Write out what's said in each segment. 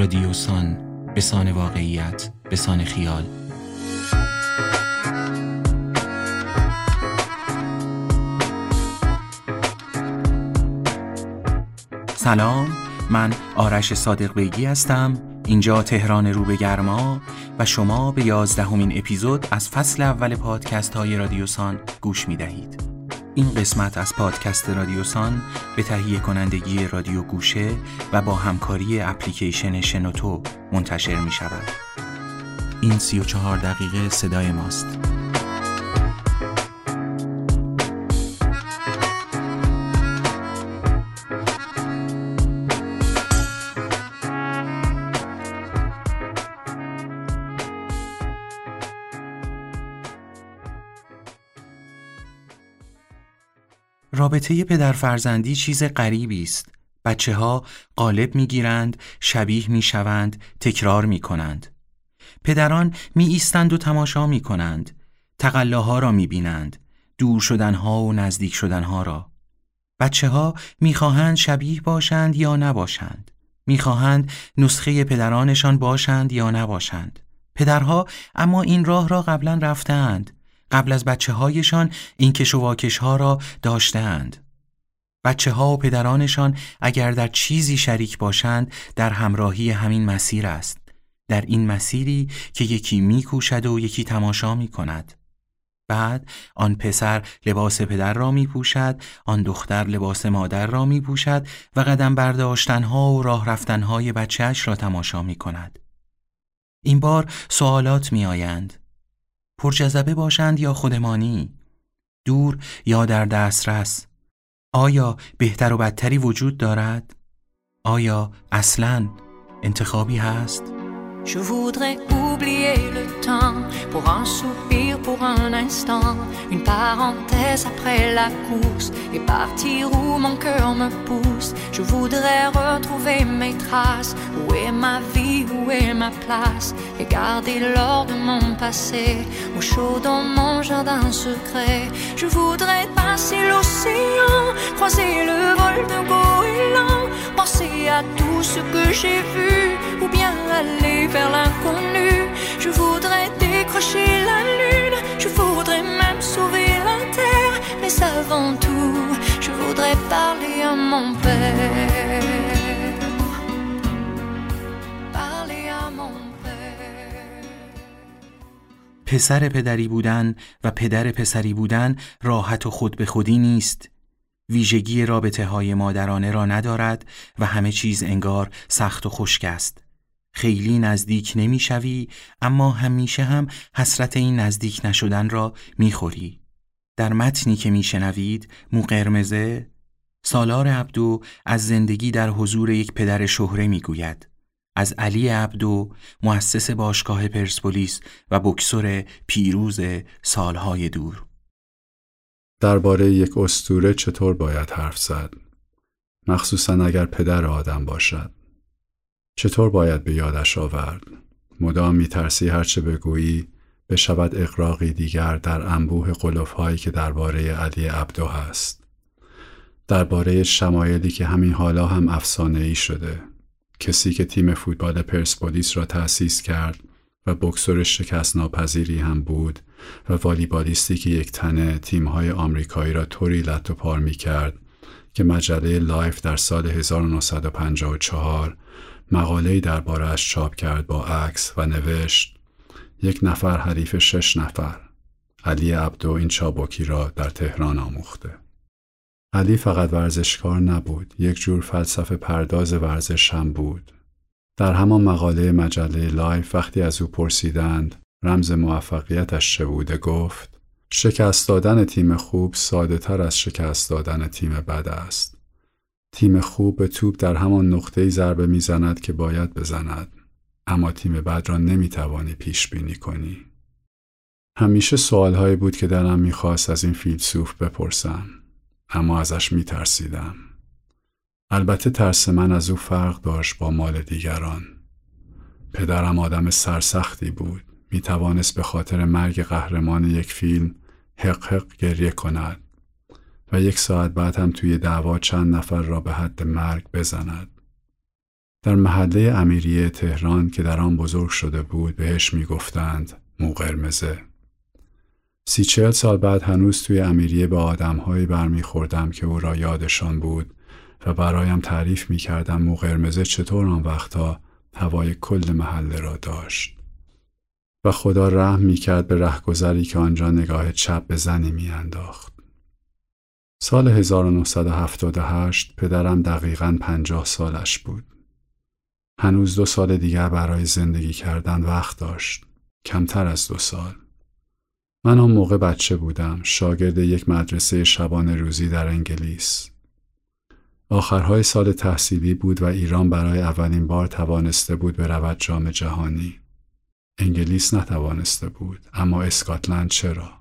رادیوسان به سان واقعیت به سان خیال سلام من آرش صادق بیگی هستم اینجا تهران رو به گرما و شما به یازدهمین اپیزود از فصل اول پادکست های رادیوسان گوش می دهید. این قسمت از پادکست رادیوسان به تهیه کنندگی رادیو گوشه و با همکاری اپلیکیشن شنوتو منتشر می شود. این سی و چهار دقیقه صدای ماست. رابطه پدر فرزندی چیز غریبی است. بچه ها قالب می گیرند، شبیه می شوند، تکرار می کنند. پدران می ایستند و تماشا می کنند. تقلاها را می بینند. دور شدنها و نزدیک شدنها را. بچه ها می خواهند شبیه باشند یا نباشند. می خواهند نسخه پدرانشان باشند یا نباشند. پدرها اما این راه را قبلا رفتند. قبل از بچه هایشان این کش و ها را داشتند. بچه ها و پدرانشان اگر در چیزی شریک باشند در همراهی همین مسیر است. در این مسیری که یکی میکوشد و یکی تماشا می کند. بعد آن پسر لباس پدر را می پوشد، آن دختر لباس مادر را می پوشد و قدم برداشتنها و راه رفتنهای بچهش را تماشا می کند. این بار سوالات می آیند. پرجذبه باشند یا خودمانی؟ دور یا در دسترس؟ آیا بهتر و بدتری وجود دارد؟ آیا اصلا انتخابی هست؟ Je voudrais oublier le temps pour un soupir, pour un instant, une parenthèse après la course et partir où mon cœur me pousse. Je voudrais retrouver mes traces, où est ma vie, où est ma place, et garder l'or de mon passé au chaud dans mon jardin secret. Je voudrais passer l'océan, croiser le vol de goéland, penser à tout ce que j'ai vu, ou bien aller vers l'inconnu. Je voudrais décrocher la lune, je voudrais même sauver la terre, mais avant tout, je voudrais parler à mon père. پسر پدری بودن و پدر پسری بودن راحت و خود به خودی نیست ویژگی رابطه های مادرانه را ندارد و همه چیز انگار سخت و خشک است خیلی نزدیک نمی‌شوی اما همیشه هم حسرت این نزدیک نشدن را می‌خوری. در متنی که میشنوید مو قرمزه سالار عبدو از زندگی در حضور یک پدر شهره می‌گوید. از علی عبدو مؤسس باشگاه پرسپولیس و بکسور پیروز سالهای دور. درباره یک استوره چطور باید حرف زد؟ مخصوصا اگر پدر آدم باشد. چطور باید به یادش آورد؟ مدام میترسی هرچه بگویی بشود اقراقی دیگر در انبوه قلوفهایی که درباره علی عبدو هست. درباره شمایلی که همین حالا هم افسانه ای شده. کسی که تیم فوتبال پرسپولیس را تأسیس کرد و بکسور شکست ناپذیری هم بود و والیبالیستی که یک تنه تیمهای آمریکایی را طوری لت و پار می کرد که مجله لایف در سال 1954 مقاله‌ای درباره‌اش چاپ کرد با عکس و نوشت یک نفر حریف شش نفر علی عبدو این چابکی را در تهران آموخته. علی فقط ورزشکار نبود یک جور فلسفه پرداز ورزش هم بود. در همان مقاله مجله لایف وقتی از او پرسیدند رمز موفقیتش چه بوده گفت شکست دادن تیم خوب ساده تر از شکست دادن تیم بد است. تیم خوب به توپ در همان نقطه ضربه می‌زند که باید بزند. اما تیم بد را نمی‌توانی پیش بینی کنی. همیشه سوالهایی بود که دلم می‌خواست از این فیلسوف بپرسم اما ازش میترسیدم. البته ترس من از او فرق داشت با مال دیگران. پدرم آدم سرسختی بود. می توانست به خاطر مرگ قهرمان یک فیلم حق حق گریه کند. و یک ساعت بعد هم توی دعوا چند نفر را به حد مرگ بزند. در محله امیریه تهران که در آن بزرگ شده بود بهش می‌گفتند مو قرمزه. سی چهل سال بعد هنوز توی امیریه به آدمهایی برمیخوردم که او را یادشان بود و برایم تعریف می‌کردم مو قرمزه چطور آن وقتا هوای کل محله را داشت. و خدا رحم می‌کرد به رهگذری که آنجا نگاه چپ به زنی میانداخت. سال 1978 پدرم دقیقا پنجاه سالش بود. هنوز دو سال دیگر برای زندگی کردن وقت داشت. کمتر از دو سال. من آن موقع بچه بودم. شاگرد یک مدرسه شبانه روزی در انگلیس. آخرهای سال تحصیلی بود و ایران برای اولین بار توانسته بود برود جام جهانی. انگلیس نتوانسته بود اما اسکاتلند چرا؟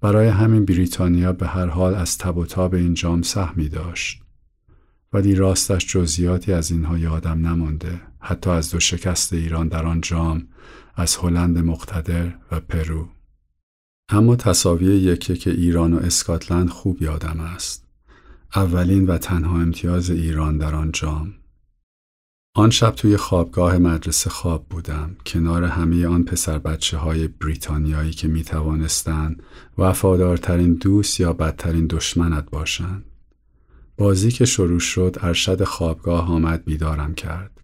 برای همین بریتانیا به هر حال از تب و تاب این جام سهمی داشت. ولی راستش جزئیاتی از اینها یادم نمانده حتی از دو شکست ایران در آن جام از هلند مقتدر و پرو. اما تصاوی یکی که ایران و اسکاتلند خوب یادم است. اولین و تنها امتیاز ایران در آن جام. آن شب توی خوابگاه مدرسه خواب بودم کنار همه آن پسر بچه های بریتانیایی که می توانستند وفادارترین دوست یا بدترین دشمنت باشند. بازی که شروع شد ارشد خوابگاه آمد بیدارم کرد.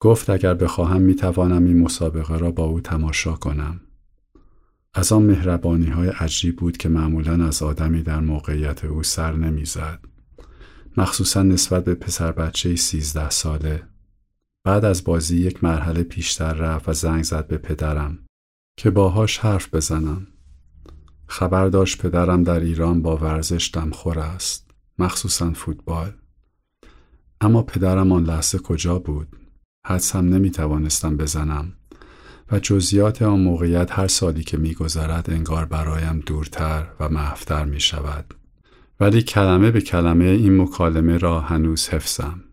گفت اگر بخواهم می توانم این مسابقه را با او تماشا کنم. از آن مهربانی های عجیب بود که معمولا از آدمی در موقعیت او سر نمی‌زد. مخصوصا نسبت به پسر بچه سیزده ساله بعد از بازی یک مرحله پیشتر رفت و زنگ زد به پدرم که باهاش حرف بزنم. خبر داشت پدرم در ایران با ورزش دمخور است. مخصوصا فوتبال. اما پدرم آن لحظه کجا بود؟ حدس هم نمی توانستم بزنم و جزیات آن موقعیت هر سالی که میگذرد انگار برایم دورتر و محفتر می شود. ولی کلمه به کلمه این مکالمه را هنوز حفظم.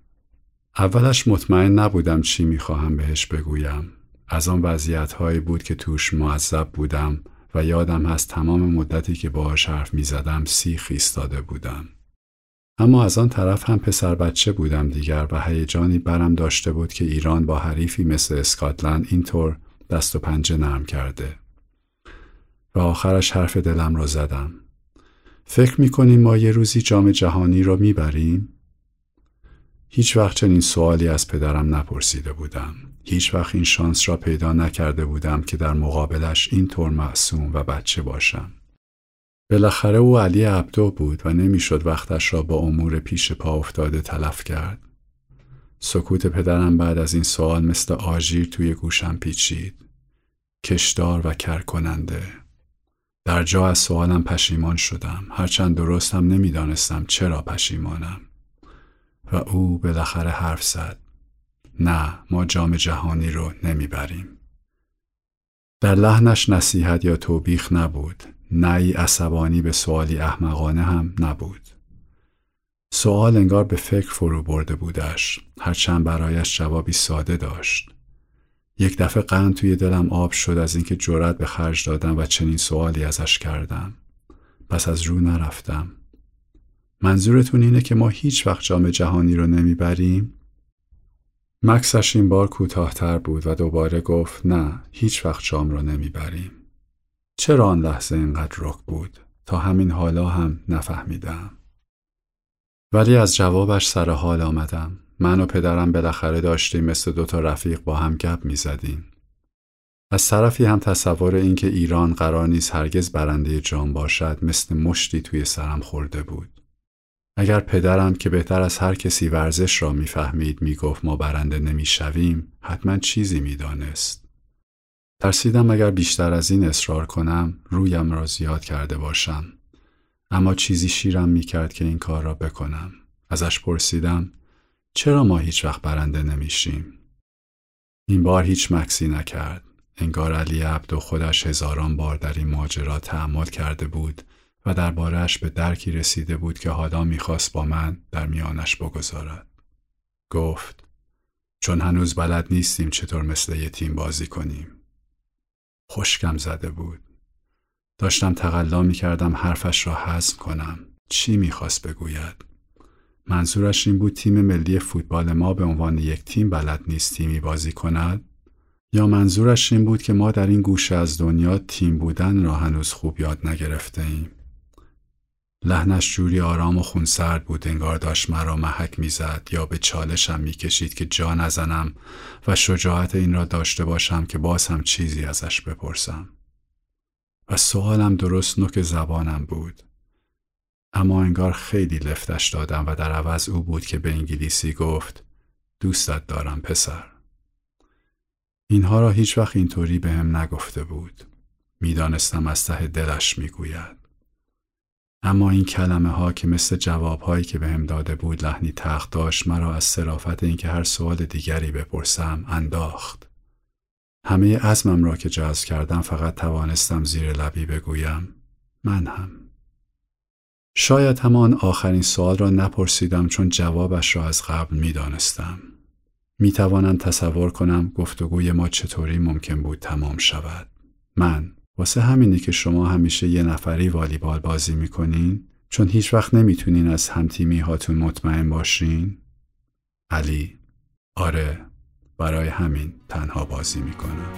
اولش مطمئن نبودم چی می‌خواهم بهش بگویم. از آن وضعیت هایی بود که توش معذب بودم و یادم هست تمام مدتی که باهاش حرف می‌زدم سیخ ایستاده بودم. اما از آن طرف هم پسر بچه بودم دیگر و هیجانی برم داشته بود که ایران با حریفی مثل اسکاتلند اینطور دست و پنجه نرم کرده. و آخرش حرف دلم را زدم. فکر می‌کنیم ما یه روزی جام جهانی را می‌بریم؟ هیچ وقت چنین سوالی از پدرم نپرسیده بودم. هیچ وقت این شانس را پیدا نکرده بودم که در مقابلش اینطور معصوم و بچه باشم. بالاخره او علی عبدو بود و نمی‌شد وقتش را با امور پیش پا افتاده تلف کرد. سکوت پدرم بعد از این سوال مثل آژیر توی گوشم پیچید. کشدار و کرکننده. در جا از سوالم پشیمان شدم. هرچند درستم نمی‌دانستم چرا پشیمانم. و او بالاخره حرف زد. نه ما جام جهانی رو نمی‌بریم. در لحنش نصیحت یا توبیخ نبود. نعی عصبانی به سوالی احمقانه هم نبود. سوال انگار به فکر فرو برده بودش هرچند برایش جوابی ساده داشت. یک دفعه قند توی دلم آب شد از اینکه جرأت به خرج دادم و چنین سوالی ازش کردم. پس از رو نرفتم. منظورتون اینه که ما هیچ وقت جام جهانی رو نمی‌بریم؟ مکسش این بار کوتاهتر بود و دوباره گفت نه هیچ وقت جام رو نمی‌بریم. چرا آن لحظه اینقدر رک بود تا همین حالا هم نفهمیدم. ولی از جوابش سر حال آمدم. من و پدرم بالاخره داشتیم مثل دوتا رفیق با هم گپ می زدیم. از طرفی هم تصور اینکه ایران قرار نیست هرگز برنده جام باشد مثل مشتی توی سرم خورده بود. اگر پدرم که بهتر از هر کسی ورزش را می‌فهمید می‌گفت ما برنده نمی‌شویم حتما چیزی می‌دانست. ترسیدم اگر بیشتر از این اصرار کنم رویم را زیاد کرده باشم. اما چیزی شیرم می‌کرد که این کار را بکنم. ازش پرسیدم چرا ما هیچ وقت برنده نمیشیم؟ این بار هیچ مکسی نکرد. انگار علی عبدو خودش هزاران بار در این ماجرا تعمل کرده بود و دربارهش به درکی رسیده بود که حالا می‌خواست با من در میانش بگذارد. گفت چون هنوز بلد نیستیم چطور مثل یه تیم بازی کنیم. خشکم زده بود. داشتم تقلا می کردم حرفش را حزم کنم. چی می‌خواست بگوید؟ منظورش این بود تیم ملی فوتبال ما به عنوان یک تیم بلد نیست تیمی بازی کند یا منظورش این بود که ما در این گوشه از دنیا تیم بودن را هنوز خوب یاد نگرفته ایم. لحنش جوری آرام و خونسرد بود انگار داشت مرا محک می‌زد یا به چالشم می‌کشید که جا نزنم و شجاعت این را داشته باشم که باز هم چیزی ازش بپرسم. و سوالم درست نوک زبانم بود. اما انگار خیلی لفتش دادم و در عوض او بود که به انگلیسی گفت دوستت دارم پسر. اینها را هیچ وقت اینطوری به هم نگفته بود. می‌دانستم از ته دلش می‌گوید. اما این کلمه ها که مثل جواب هایی که به هم داده بود لحنی تخت داشت مرا از صرافت اینکه هر سوال دیگری بپرسم انداخت. همه عزمم را که جذب کردم فقط توانستم زیر لبی بگویم من هم. شاید همان آخرین سوال را نپرسیدم چون جوابش را از قبل می دانستم. می توانم تصور کنم گفتگوی ما چطوری ممکن بود تمام شود. من واسه همینی که شما همیشه یه نفری والیبال بازی می‌کنین چون هیچ وقت نمی‌تونین از همتیمی هاتون مطمئن باشین؟ علی آره برای همین تنها بازی می‌کنم.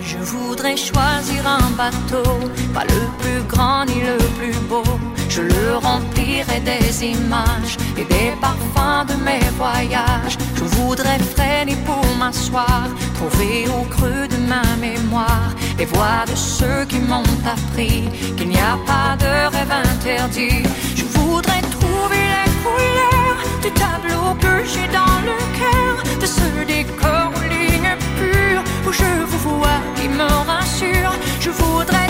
Je voudrais choisir un bateau, pas le plus grand ni le plus beau. Je le remplirai des images et des parfums de mes voyages. Je voudrais freiner pour m'asseoir, trouver au creux de ma mémoire les voix de ceux qui m'ont appris qu'il n'y a pas de rêve interdit. Je voudrais trouver les couleurs du tableau que j'ai dans le cœur, de ce décor aux lignes pures où je vous vois qui me rassure. Je voudrais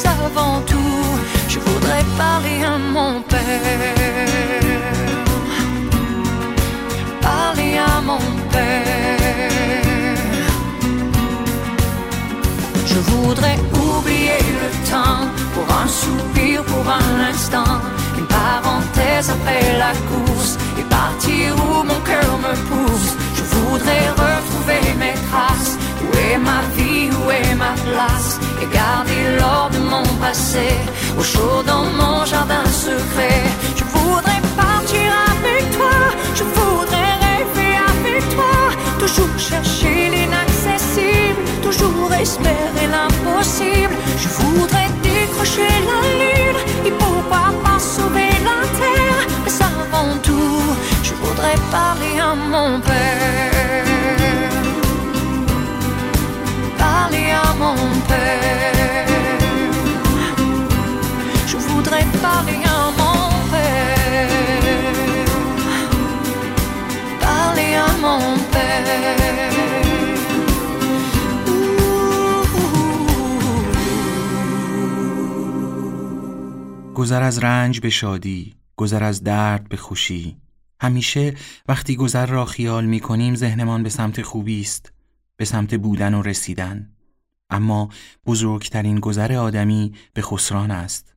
avant tout, je voudrais parler à mon père. Parler à mon père. Je voudrais oublier le temps pour un soupir, pour un instant, une parenthèse après la course et partir où mon cœur me pousse. Je voudrais au chaud dans mon jardin secret. Je voudrais partir avec toi. Je voudrais rêver avec toi. Toujours chercher l'inaccessible. Toujours espérer l'impossible. Je voudrais décrocher la lune. Et pourquoi pas sauver la terre Mais avant tout, je voudrais parler à mon père. Parler à mon père. گذر از رنج به شادی، گذر از درد به خوشی. همیشه وقتی گذر را خیال می کنیم ذهنمان به سمت خوبی است، به سمت بودن و رسیدن. اما بزرگترین گذر آدمی به خسران است.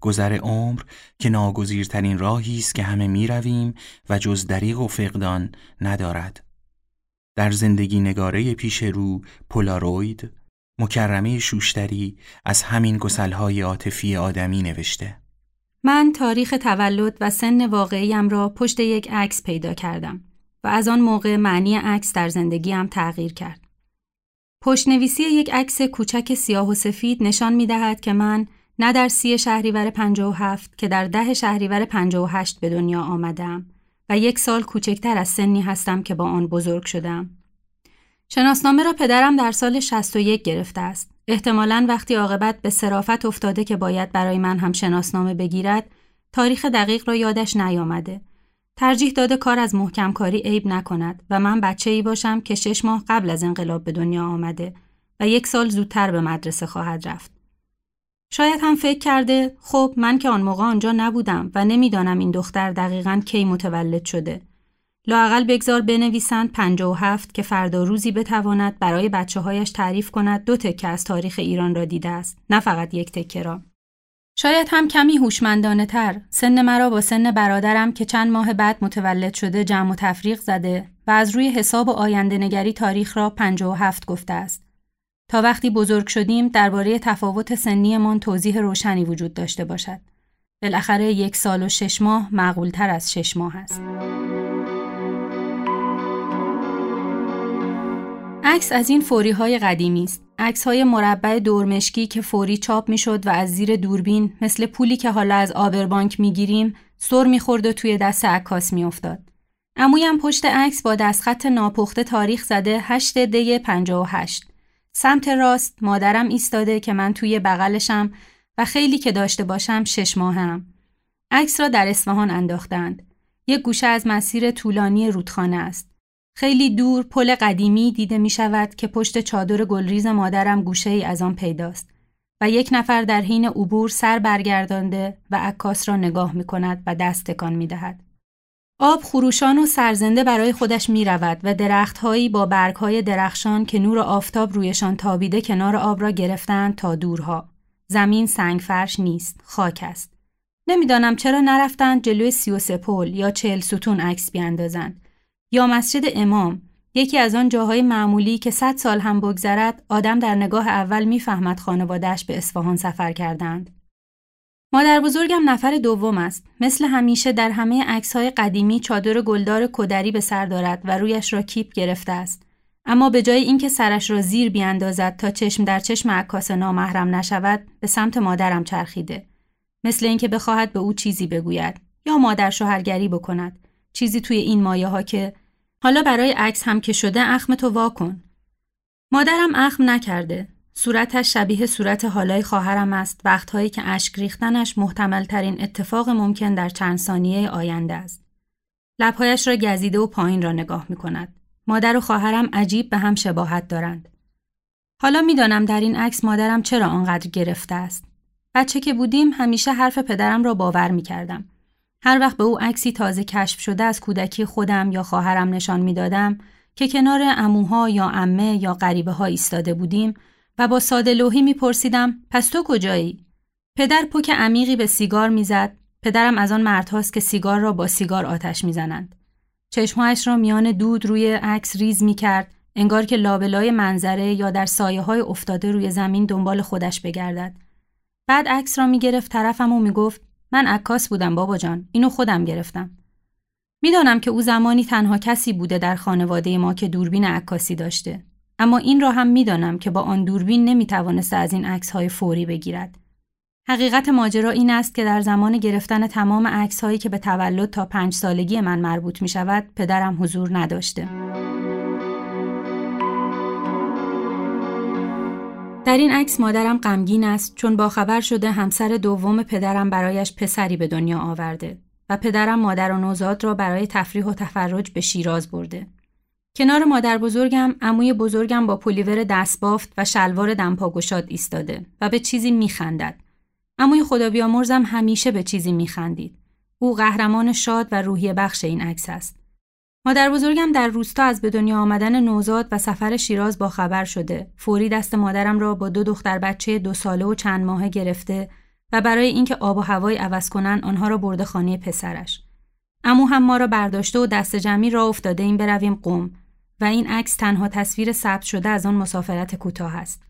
گذر عمر که ناگزیرترین راهی است که همه می رویم و جز دریغ و فقدان ندارد. در زندگی نگاره پیش رو پولاروید مکرمه شوشتری از همین گسلهای عاطفی آدمی نوشته. من تاریخ تولد و سن واقعیم را پشت یک عکس پیدا کردم و از آن موقع معنی عکس در زندگیم تغییر کرد. پشت نویسی یک عکس کوچک سیاه و سفید نشان می دهد که من نه در سی شهریور 57 که در ده شهریور 58 به دنیا آمدم و یک سال کوچکتر از سنی هستم که با آن بزرگ شدم. شناسنامه را پدرم در سال 61 گرفته است. احتمالاً وقتی عاقبت به صرافت افتاده که باید برای من هم شناسنامه بگیرد، تاریخ دقیق را یادش نیامده. ترجیح داده کار از محکم کاری عیب نکند و من بچه ای باشم که شش ماه قبل از انقلاب به دنیا آمده و یک سال زودتر به مدرسه خواهد رفت. شاید هم فکر کرده خب من که آن موقع آنجا نبودم و نمی‌دانم این دختر دقیقا کی متولد شده. لاقل بگذار بنویسند پنجا و هفت که فردا روزی بتواند برای بچه هایش تعریف کند دو تکه از تاریخ ایران را دیده است نه فقط یک تکه را. شاید هم کمی هوشمندانه تر سن مرا با سن برادرم که چند ماه بعد متولد شده جمع و تفریق زده و از روی حساب و آینده نگری تاریخ را پنجا و هفت گفته است. تا وقتی بزرگ شدیم درباره تفاوت سنیمان توضیح روشنی وجود داشته باشد. بالاخره یک سال و شش ماه معقولتر از شش ماه است. عکس از این فوری های قدیمی است. عکس های مربع دورمشکی که فوری چاپ می شد و از زیر دوربین مثل پولی که حالا از آبربانک می گیریم سر می خورد و توی دست عکاس می افتاد. امویم پشت عکس با دستخط ناپخته تاریخ زده 8 دی 58. سمت راست مادرم ایستاده که من توی بغلشم و خیلی که داشته باشم شش ماهم. عکس را در اصفهان انداختند. یک گوشه از مسیر طولانی رودخانه است. خیلی دور پل قدیمی دیده می شود که پشت چادر گلریز مادرم گوشه ای از آن پیداست و یک نفر در حین عبور سر برگردانده و عکاس را نگاه می کند و دست تکان می دهد. آب خروشان و سرزنده برای خودش می رود و درختهایی با برگهای درخشان که نور آفتاب رویشان تابیده کنار آب را گرفتند تا دورها. زمین سنگ فرش نیست، خاک است. نمی‌دانم چرا نرفتند جلوی سی و پل یا چهل ستون عکس بیاندازند یا مسجد امام یکی از آن جاهای معمولی که صد سال هم بگذرد آدم در نگاه اول می‌فهمد خانوادهش به اصفهان سفر کردند. مادر بزرگم نفر دوم است. مثل همیشه در همه عکس‌های قدیمی چادر گلدار کدری به سر دارد و رویش را کیپ گرفته است. اما به جای اینکه سرش را زیر بیاندازد تا چشم در چشم عکاس نامحرم نشود، به سمت مادرم چرخیده. مثل اینکه بخواهد به او چیزی بگوید یا مادر شوهرگری بکند. چیزی توی این مایه ها که حالا برای عکس هم که شده اخم تو وا کن. مادرم اخم نکرده. صورتش شبیه صورت حالای خواهرم است وقتهایی که اشک ریختنش محتمل ترین اتفاق ممکن در چند ثانیه آینده است. لبهایش را گزیده و پایین را نگاه می کند. مادر و خواهرم عجیب به هم شباهت دارند. حالا می‌دانم در این عکس مادرم چرا آنقدر گرفته است. بچه که بودیم همیشه حرف پدرم را باور می کردم. هر وقت به او عکسی تازه کشف شده از کودکی خودم یا خواهرم نشان می‌دادم که کنار اموها یا امه یا غریبه ها ایستاده بودیم و با ساده لوحی میپرسیدم پس تو کجایی؟ پدر پک عمیقی به سیگار می‌زد. پدرم از آن مردهاست که سیگار را با سیگار آتش می‌زنند. چشمهایش را میان دود روی عکس ریز می‌کرد انگار که لابلای منظره یا در سایه های افتاده روی زمین دنبال خودش بگردد. بعد عکس را می‌گرفت طرفم و می‌گفت من عکاس بودم بابا جان اینو خودم گرفتم می‌دانم که او زمانی تنها کسی بوده در خانواده ما که دوربین عکاسی داشته اما این را هم می‌دانم که با آن دوربین نمی‌توانسته از این عکس های فوری بگیرد حقیقت ماجرا این است که در زمان گرفتن تمام عکس هایی که به تولد تا پنج سالگی من مربوط می شود پدرم حضور نداشته. در این عکس مادرم غمگین است چون باخبر شده همسر دوم پدرم برایش پسری به دنیا آورده و پدرم مادر و نوزاد را برای تفریح و تفرج به شیراز برده. کنار مادر بزرگم عموی بزرگم با پلیور دستبافت و شلوار دمپاگشاد ایستاده و به چیزی میخندد. عموی خدا بیامرزم همیشه به چیزی میخندید. او قهرمان شاد و روحی بخش این عکس است. مادر بزرگم در روستا از به دنیا آمدن نوزاد و سفر شیراز با خبر شده. فوری دست مادرم را با دو دختر بچه دو ساله و چند ماهه گرفته و برای اینکه آب و هوای عوض کنن آنها را برده خانه پسرش. امو هم ما را برداشته و دست جمعی را افتاده این برویم قم و این عکس تنها تصویر ثبت شده از آن مسافرت کوتاه است.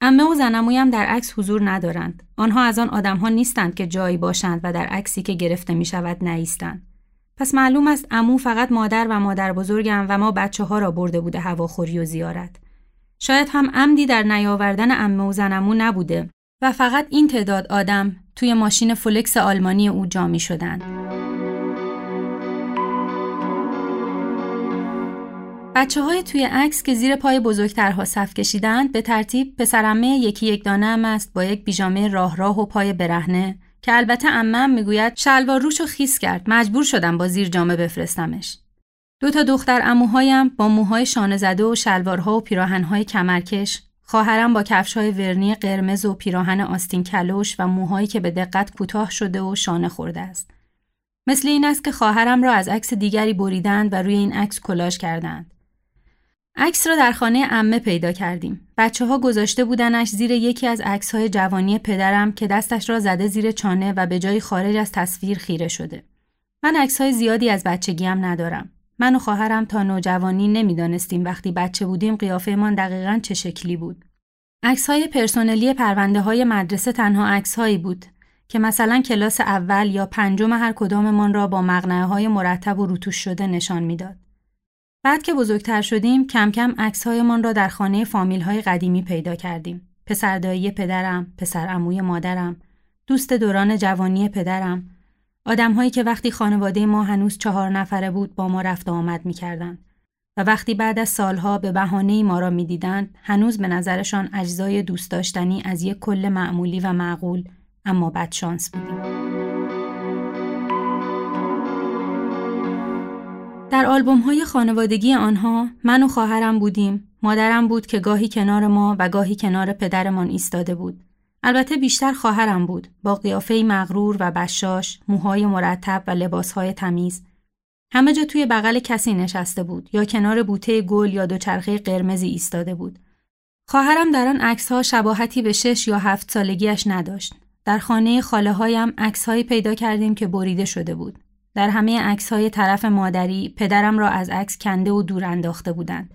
امه و زنمویم در عکس حضور ندارند. آنها از آن آدمها نیستند که جایی باشند و در عکسی که گرفته می شود نیستند. پس معلوم است امو فقط مادر و مادر بزرگم و ما بچه ها را برده بوده هواخوری و زیارت. شاید هم عمدی در نیاوردن امه و زنمو نبوده و فقط این تعداد آدم توی ماشین فولکس آلمانی او جا می شدند. بچه های توی عکس که زیر پای بزرگترها صف کشیدند به ترتیب پسرمه یکی یک دانه هم است با یک بیژامه راه راه و پای برهنه که البته امم می‌گوید شلوار روشو خیس کرد مجبور شدم با زیر جامه بفرستمش. دو تا دختر اموهایم با موهای شانه زده و شلوارها و پیراهنهای کمرکش خواهرم با کفشهای ورنی قرمز و پیراهن آستین کلوش و موهایی که به دقت کوتاه شده و شانه خورده است. مثل این است که خواهرم را از عکس دیگری بریدند و روی این عکس کلاژ کردند. عکس را در خانه امه پیدا کردیم. بچه ها گذاشته بودنش زیر یکی از عکس های جوانی پدرم که دستش را زده زیر چانه و به جای خارج از تصویر خیره شده. من عکس های زیادی از بچگیم ندارم. من و خواهرم تا نوجوانی نمی‌دانستیم وقتی بچه بودیم قیافهمان دقیقا چه شکلی بود. عکس های پرسنلی پرونده های مدرسه تنها عکس هایی بود که مثلا کلاس اول یا پنجم هر کداممان را با مقنعه های مرتب و روتوش شده نشان می‌داد. بعد که بزرگتر شدیم کم کم هایمان را در خانه فامیل های قدیمی پیدا کردیم. پسردایی پدرم، پسر عموی مادرم، دوست دوران جوانی پدرم، آدمهایی که وقتی خانواده ما هنوز چهار نفره بود با ما رفت و آمد می‌کردند و وقتی بعد از سالها به بهانه ما را می‌دیدند هنوز به نظرشان اجزای دوست داشتنی از یک کل معمولی و معقول اما بدشانس بودیم. در آلبوم های خانوادگی آنها من و خواهرم بودیم. مادرم بود که گاهی کنار ما و گاهی کنار پدرمان ایستاده بود. البته بیشتر خواهرم بود با قیافه مغرور و بشاش، موهای مرتب و لباسهای تمیز. همه جا توی بغل کسی نشسته بود یا کنار بوته گل یا دوچرخه قرمزی ایستاده بود. خواهرم در آن عکسها شباهتی به شش یا هفت سالگیش نداشت. در خانه خاله هایم پیدا کردیم که بریده شده بود. در همه عکس های طرف مادری پدرم را از عکس کنده و دور انداخته بودند.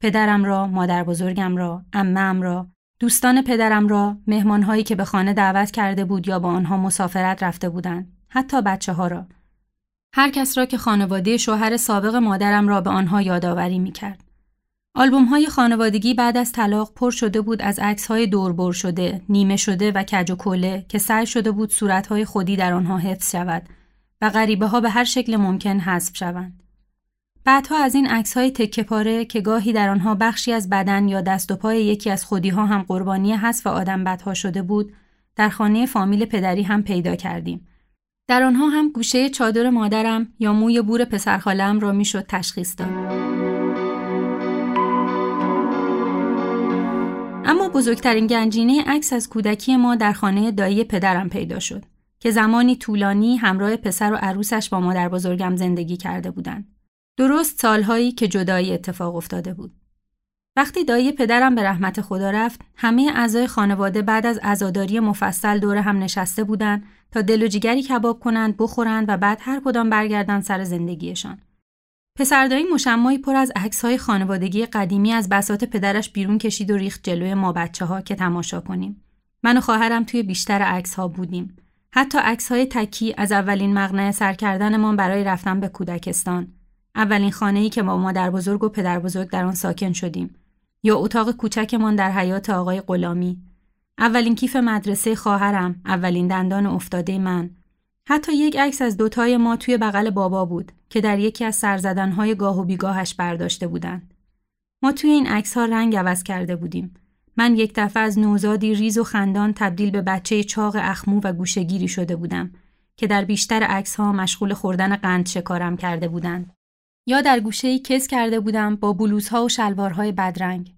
پدرم را، مادر بزرگم را، امم را، دوستان پدرم را، مهمانهایی که به خانه دعوت کرده بود یا با آنها مسافرت رفته بودند، حتی بچه ها را. هر کس را که خانواده شوهر سابق مادرم را به آنها یادآوری می کرد. آلبوم های خانوادگی بعد از طلاق پر شده بود از عکس های دوربر شده، نیمه شده و کج و کله که سعی شده بود صورت های خودی در آنها حفظ شود و غریبه ها به هر شکل ممکن حذف شوند. بعدها از این عکس های تکه پاره که گاهی در آنها بخشی از بدن یا دست و پای یکی از خودی ها هم قربانی حذف آدم بدها شده بود، در خانه فامیل پدری هم پیدا کردیم. در آنها هم گوشه چادر مادرم یا موی بور پسرخالم را می‌شد تشخیص داد. اما بزرگترین گنجینه عکس از کودکی ما در خانه دایی پدرم پیدا شد که زمانی طولانی همراه پسر و عروسش با مادر بزرگم زندگی کرده بودند. درست سالهایی که جدایی اتفاق افتاده بود. وقتی دایی پدرم به رحمت خدا رفت، همه اعضای خانواده بعد از عزاداری مفصل دور هم نشسته بودند تا دل و جیگری کباب کنند، بخورند و بعد هر کدام برگردند سر زندگیشان. پسردایی مشمایی پر از عکسهای خانوادگی قدیمی از بسات پدرش بیرون کشید و ریخت جلوی ما بچه ها که تماشا کنیم. من و خواهرم توی بیشتر عکس ها بودیم. حتی عکس های تکی از اولین مقنعه سر کردنمان برای رفتن به کودکستان. اولین خانه‌ای که با مادر بزرگ و پدر بزرگ در آن ساکن شدیم. یا اتاق کوچکمان در حیات آقای غلامی. اولین کیف مدرسه خواهرم، اولین دندان افتاده من، حتی یک عکس از دوتای ما توی بغل بابا بود که در یکی از سرزدنهای گاه و بیگاهش برداشته بودند. ما توی این عکس ها رنگ عوض کرده بودیم. من یک دفعه از نوزادی ریز و خندان تبدیل به بچه چاق اخمو و گوشگیری شده بودم که در بیشتر عکس ها مشغول خوردن قند شکارم کرده بودند. یا در گوشه کس کرده بودم با بلوزها و شلوارهای بدرنگ.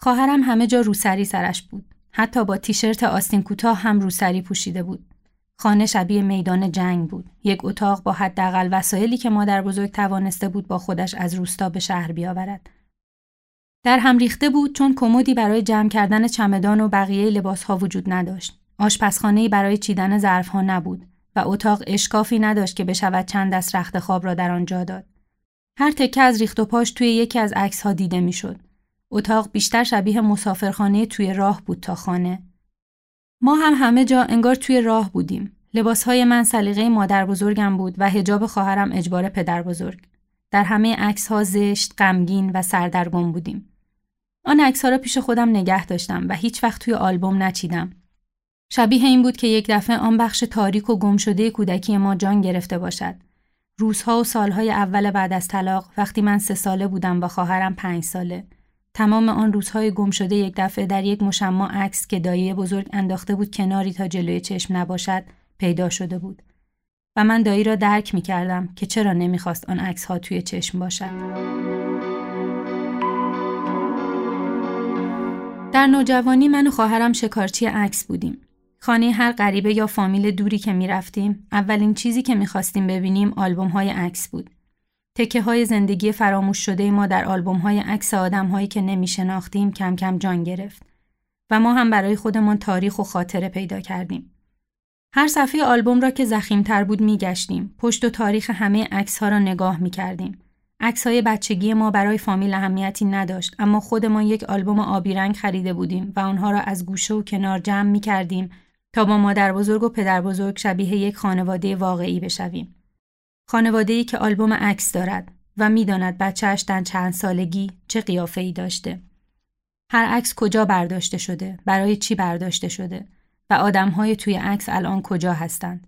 خواهرم همه جا روسری سرش بود. حتی با تیشرت آستین کوتاه هم روسری پوشیده بود. خانه شبیه میدان جنگ بود. یک اتاق با حداقل وسایلی که مادر بزرگ توانسته بود با خودش از روستا به شهر بیاورد. در هم ریخته بود چون کمدی برای جمع کردن چمدان و بقیه لباس ها وجود نداشت. آشپزخانه‌ای برای چیدن ظرف ها نبود و اتاق اشکافی نداشت که بشود چند دست رخت خواب را در آنجا داد. هر تکه از ریخت و پاش توی یکی از عکس ها دیده می‌شد. اتاق بیشتر شبیه مسافرخانه توی راه بود تا خانه. ما هم همه جا انگار توی راه بودیم. لباسهای من سلیقه مادر بزرگم بود و هجاب خواهرم اجبار پدر بزرگ. در همه عکس ها زشت، غمگین و سردرگم بودیم. آن عکس ها را پیش خودم نگه داشتم و هیچ وقت توی آلبوم نچیدم. شبیه این بود که یک دفعه آن بخش تاریک و گم شده کودکی ما جان گرفته باشد. روزها و سالهای اول بعد از طلاق وقتی من سه ساله بودم و خواهرم پنج ساله. تمام آن روزهای گم شده یک دفعه در یک مشما عکس که دایی بزرگ انداخته بود کناری تا جلوی چشم نباشد پیدا شده بود و من دایی را درک می کردم که چرا نمی‌خواست آن عکس ها توی چشم باشد. در نوجوانی من و خواهرم شکارچی عکس بودیم. خانه هر غریبه یا فامیل دوری که می رفتیم، اولین چیزی که می خواستیم ببینیم آلبوم های عکس بود. تکه های زندگی فراموش شده ما در آلبوم های عکس آدم هایی که نمی شناختیم کم کم جان گرفت و ما هم برای خودمان تاریخ و خاطره پیدا کردیم. هر صفحه آلبوم را که تر بود می گشتیم. پشت و تاریخ همه عکس را نگاه می کردیم. عکس های بچگی ما برای فامیل اهمیتی نداشت اما خودمان یک آلبوم آبی رنگ خریده بودیم و آنها را از گوشه و کنار جمع می کردیم تا با مادر بزرگ و پدر بزرگ شبیه یک خانواده واقعی بشویم. خانواده ای که آلبوم عکس دارد و می‌داند بچهش در چند سالگی چه قیافه ای داشته. هر عکس کجا برداشته شده، برای چی برداشته شده و آدمهای توی عکس الان کجا هستند.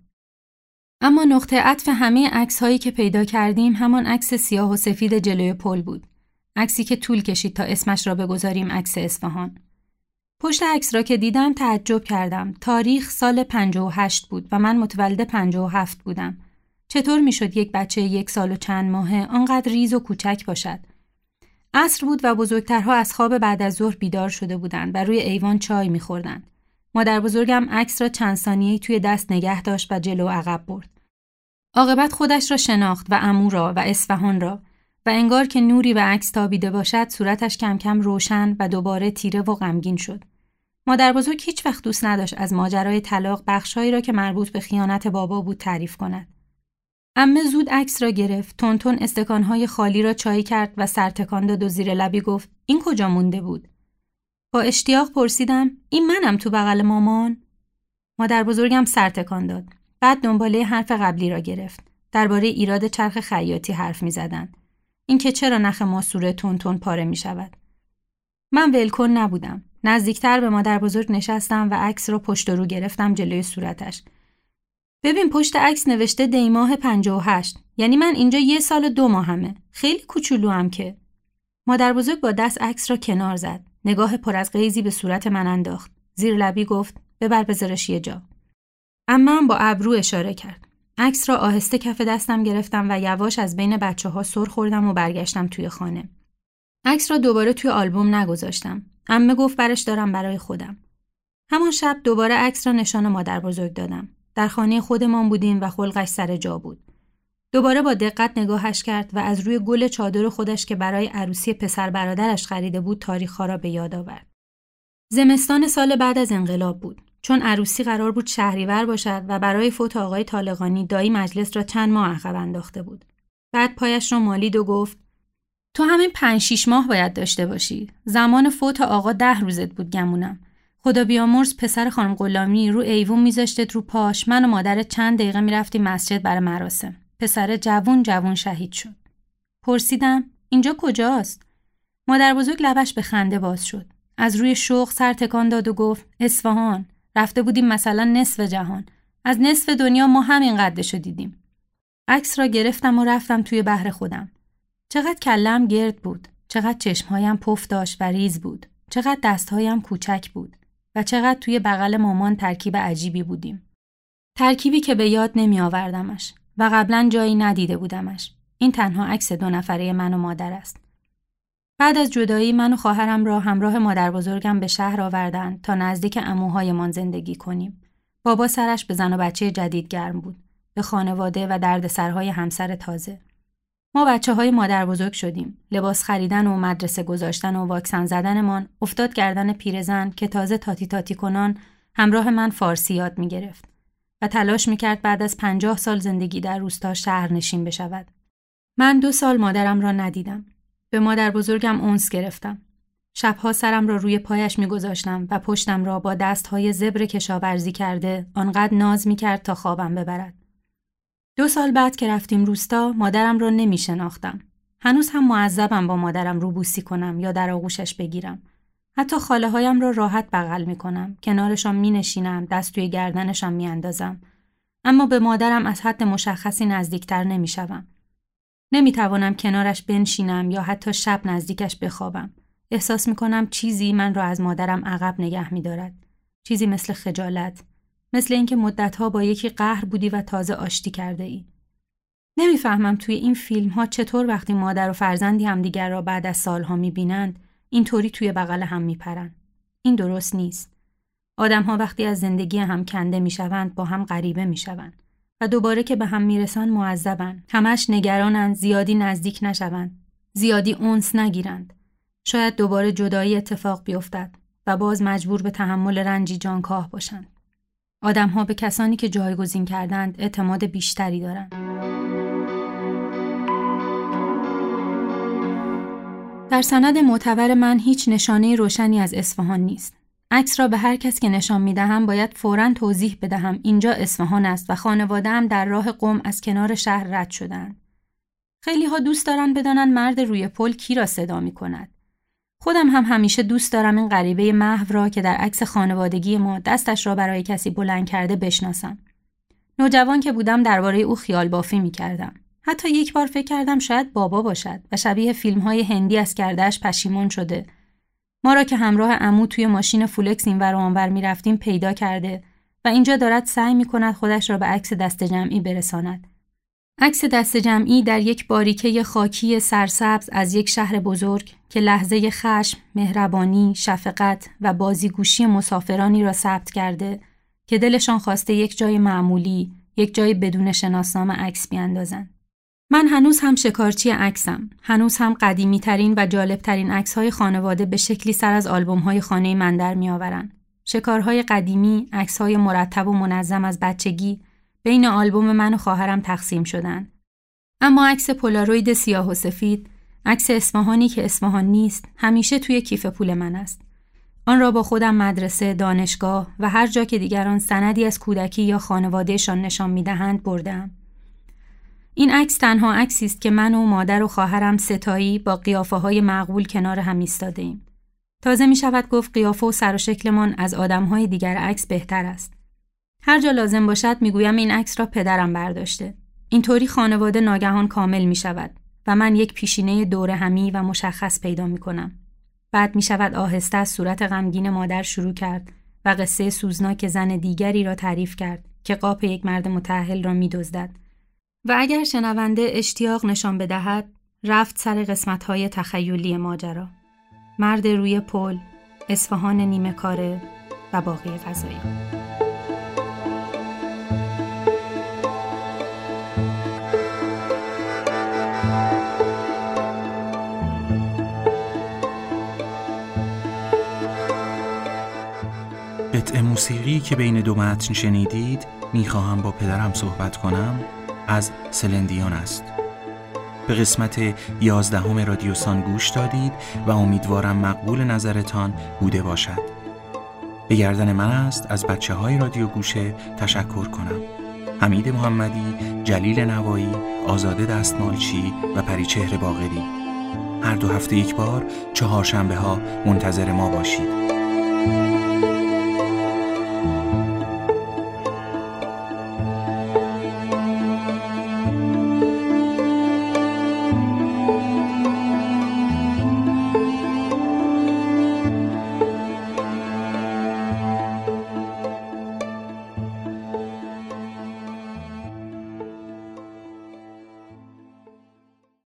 اما نقطه عطف همه عکس هایی که پیدا کردیم همان عکس سیاه و سفید جلوی پل بود. عکسی که طول کشید تا اسمش را بگذاریم عکس اصفهان. پشت عکس را که دیدم تعجب کردم. تاریخ سال 58 بود و من متولد 57 بودم. چطور می‌شد یک بچه یک سال و چند ماهه آنقدر ریز و کوچک باشد؟ عصر بود و بزرگترها از خواب بعد از ظهر بیدار شده بودند و روی ایوان چای میخوردند. مادر بزرگم عکس را چند ثانیه‌ای توی دست نگه داشت و جلو عقب برد. عاقبت خودش را شناخت و امو را و اصفهان را و انگار که نوری به عکس تابیده باشد صورتش کم کم روشن و دوباره تیره و غمگین شد. مادر بزرگ هیچ وقت دوست نداشت از ماجرای طلاق بخشهایی را که مربوط به خیانت بابا بود تعریف کند. امه زود عکس را گرفت، تونتون استکانهای خالی را چای کرد و سرتکان داد و زیر لبی گفت این کجا مونده بود؟ با اشتیاق پرسیدم این منم تو بغل مامان؟ مادر بزرگم سرتکان داد. بعد دنباله حرف قبلی را گرفت. درباره ایراد چرخ خیاطی حرف می زدن. اینکه چرا نخ ماسوره تون تون پاره می شود. من ولکن نبودم. نزدیکتر به مادر بزرگ نشستم و عکس را پشت رو گرفتم جلوی صورتش. ببین پشت عکس نوشته دیماه 58 یعنی من اینجا یه سال و دو ماهمه. خیلی کوچولو هم که. مادر بزرگ با دست عکس را کنار زد. نگاه پر از قیزی به صورت من انداخت. زیر لبی گفت ببر بذارش یه جا. اما با ابرو اشاره کرد. عکس را آهسته کف دستم گرفتم و یواش از بین بچه ها سر خوردم و برگشتم توی خانه. عکس را دوباره توی آلبوم نگذاشتم. امه گفت برش دارم برای خودم. همان شب دوباره عکس را نشان مادر بزرگ دادم. در خانه خودمان بودیم و خلقش سر جا بود. دوباره با دقت نگاهش کرد و از روی گل چادر خودش که برای عروسی پسر برادرش خریده بود تاریخ را به یاد آورد. زمستان سال بعد از انقلاب بود. چون عروسی قرار بود شهریور باشد و برای فوت آقای طالقانی دایی مجلس را چند ماه عقب انداخته بود. بعد پایش را مالید و گفت تو همین پنج شیش ماه باید داشته باشی. زمان فوت آقا ده روزت بود گمونم. خدا بیامرز پسر خانم غلامی رو ایوون میذاشتت رو پاش من و مادر چند دقیقه می‌رفتیم مسجد برای مراسم. پسر جوون جوون شهید شد. پرسیدم اینجا کجاست؟ مادر بزرگ لبش به خنده باز شد. از روی شوق سر تکان داد و گفت اصفهان رفته بودیم مثلا نصف جهان. از نصف دنیا ما همین قدشو دیدیم. عکس را گرفتم و رفتم توی بحر خودم. چقدر کلم گرد بود. چقدر چشمهایم پف داشت و ریز بود. چقدر دستهایم کوچک بود. و چقدر توی بغل مامان ترکیب عجیبی بودیم. ترکیبی که به یاد نمی آوردمش و قبلا جایی ندیده بودمش این تنها عکس دو نفره من و مادر است بعد از جدایی من و خواهرم را همراه مادر بزرگم به شهر آوردن تا نزدیک اموهایمان زندگی کنیم. بابا سرش به زن و بچه جدید گرم بود. به خانواده و دردسرهای همسر تازه. ما بچه های مادر بزرگ شدیم. لباس خریدن و مدرسه گذاشتن و واکسن زدنمان افتاد گردن پیرزن که تازه تاتی تاتی کنان همراه من فارسی یاد می گرفت و تلاش می کرد بعد از پنجاه سال زندگی در روستا شهر نشین بشود. من دو سال مادرم را ندیدم. به مادر بزرگم اونس گرفتم. شبها سرم را روی پایش میگذاشتم و پشتم را با دستهای زبر کشاورزی کرده آنقدر ناز می‌کرد تا خوابم ببرد. دو سال بعد که رفتیم روستا مادرم را نمی شناختم. هنوز هم معذبم با مادرم روبوسی کنم یا در آغوشش بگیرم. حتی خاله هایم را راحت بغل می کنم. کنارشان می نشینم. دست توی گردنشان می اندازم. اما به مادرم از حد مشخصی نزدیکتر نمی شوم. نمی‌توانم کنارش بنشینم یا حتی شب نزدیکش بخوابم. احساس می کنم چیزی من را از مادرم عقب نگه می دارد. چیزی مثل خجالت. مثل اینکه مدتها با یکی قهر بودی و تازه آشتی کرده ای. نمی‌فهمم توی این فیلم ها چطور وقتی مادر و فرزندی همدیگر را بعد از سالها می بینند اینطوری توی بغل هم می پرند. این درست نیست. آدمها وقتی از زندگی هم کنده می شوند با هم غریبه می شوند. و دوباره که به هم می‌رسن معذبن همش نگرانند زیادی نزدیک نشوند زیادی اونس نگیرند شاید دوباره جدایی اتفاق بیفتد و باز مجبور به تحمل رنجی جانکاه باشند آدمها به کسانی که جایگزین کردند اعتماد بیشتری دارند در سند معتبر من هیچ نشانه روشنی از اصفهان نیست. عکس را به هر کس که نشان می دهم باید فوراً توضیح بدهم اینجا اصفهان است و خانواده هم در راه قم از کنار شهر رد شدند. خیلی ها دوست دارن بدانند مرد روی پل کی را صدا می کند. خودم هم همیشه دوست دارم این غریبه محو را که در عکس خانوادگی ما دستش را برای کسی بلند کرده بشناسم. نوجوان که بودم درباره او خیال بافی می کردم. حتی یک بار فکر کردم شاید بابا باشد و شبیه فیلم های هندی از کردهش پشیمون شده. ما را که همراه عمو توی ماشین فولکس اینور و آنور می رفتیم پیدا کرده و اینجا دارد سعی می کند خودش را به عکس دست جمعی برساند. عکس دست جمعی در یک باریکه خاکی سرسبز از یک شهر بزرگ که لحظه خشم، مهربانی، شفقت و بازیگوشی مسافرانی را ثبت کرده که دلشان خواسته یک جای معمولی، یک جای بدون شناسنامه عکس بیاندازند. من هنوز هم شکارچی عکسم. هنوز هم قدیمی ترین و جالب ترین عکس های خانواده به شکلی سر از آلبوم های خانه من در می آورن. شکارهای قدیمی، عکس های مرتب و منظم از بچگی بین آلبوم من و خواهرم تقسیم شدن. اما عکس پولاروید سیاه و سفید، عکس اصفهانی که اصفهان نیست، همیشه توی کیف پول من است. آن را با خودم مدرسه، دانشگاه و هر جا که دیگران سندی از کودکی یا خانوادهشان نشان می‌دهند بردم. این عکس تنها عکسی است که من و مادر و خواهرم ستایی با قیافه های معقول کنار هم ایستاده ایم. تازه می شود گفت قیافه و سر و شکلمان از آدم های دیگر عکس بهتر است. هر جا لازم باشد می‌گویم این عکس را پدرم برداشته. اینطوری خانواده ناگهان کامل می شود و من یک پیشینه دور همی و مشخص پیدا می کنم. بعد می شود آهسته از صورت غمگین مادر شروع کرد و قصه سوزناک زن دیگری را تعریف کرد که قاپ یک مرد متحل را می دزدد. و اگر شنونده اشتیاق نشان بدهد رفت سر قسمت های تخیلی ماجرا. مرد روی پل، اصفهان نیمه کاره و باقی غذایی. قطع موسیقی که بین دو متن شنیدید می‌خواهم با پدرم صحبت کنم از سلندیان است. به قسمت یازدهم رادیوسان گوش دادید و امیدوارم مقبول نظرتان بوده باشد. به گردن من است از بچه های رادیو گوشه تشکر کنم. حمید محمدی، جلیل نوایی، آزاده دستمالچی و پریچهر باغری هر دو هفته یک بار چهارشنبه ها منتظر ما باشید.